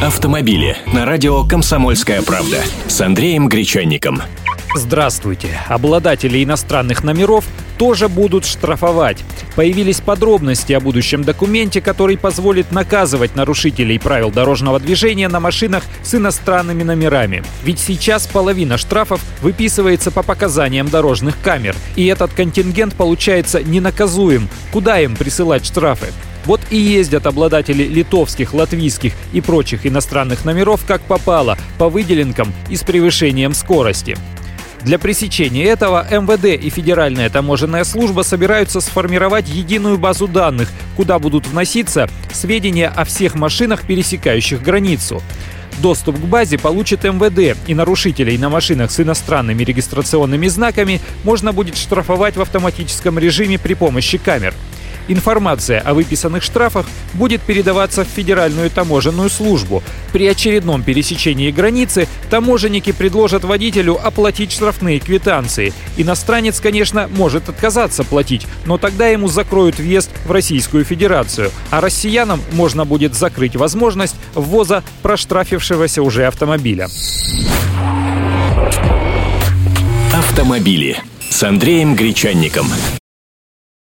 Автомобили на радио «Комсомольская правда» с Андреем Гречанником. Здравствуйте. Обладатели иностранных номеров тоже будут штрафовать. Появились подробности о будущем документе, который позволит наказывать нарушителей правил дорожного движения на машинах с иностранными номерами. Ведь сейчас половина штрафов выписывается по показаниям дорожных камер. И этот контингент получается ненаказуем. Куда им присылать штрафы? Вот и ездят обладатели литовских, латвийских и прочих иностранных номеров как попало, по выделенкам и с превышением скорости. Для пресечения этого МВД и Федеральная таможенная служба собираются сформировать единую базу данных, куда будут вноситься сведения о всех машинах, пересекающих границу. Доступ к базе получит МВД, и нарушителей на машинах с иностранными регистрационными знаками можно будет штрафовать в автоматическом режиме при помощи камер. Информация о выписанных штрафах будет передаваться в Федеральную таможенную службу. При очередном пересечении границы таможенники предложат водителю оплатить штрафные квитанции. Иностранец, конечно, может отказаться платить, но тогда ему закроют въезд в Российскую Федерацию, а россиянам можно будет закрыть возможность ввоза проштрафившегося уже автомобиля. Автомобили с Андреем Гречанником.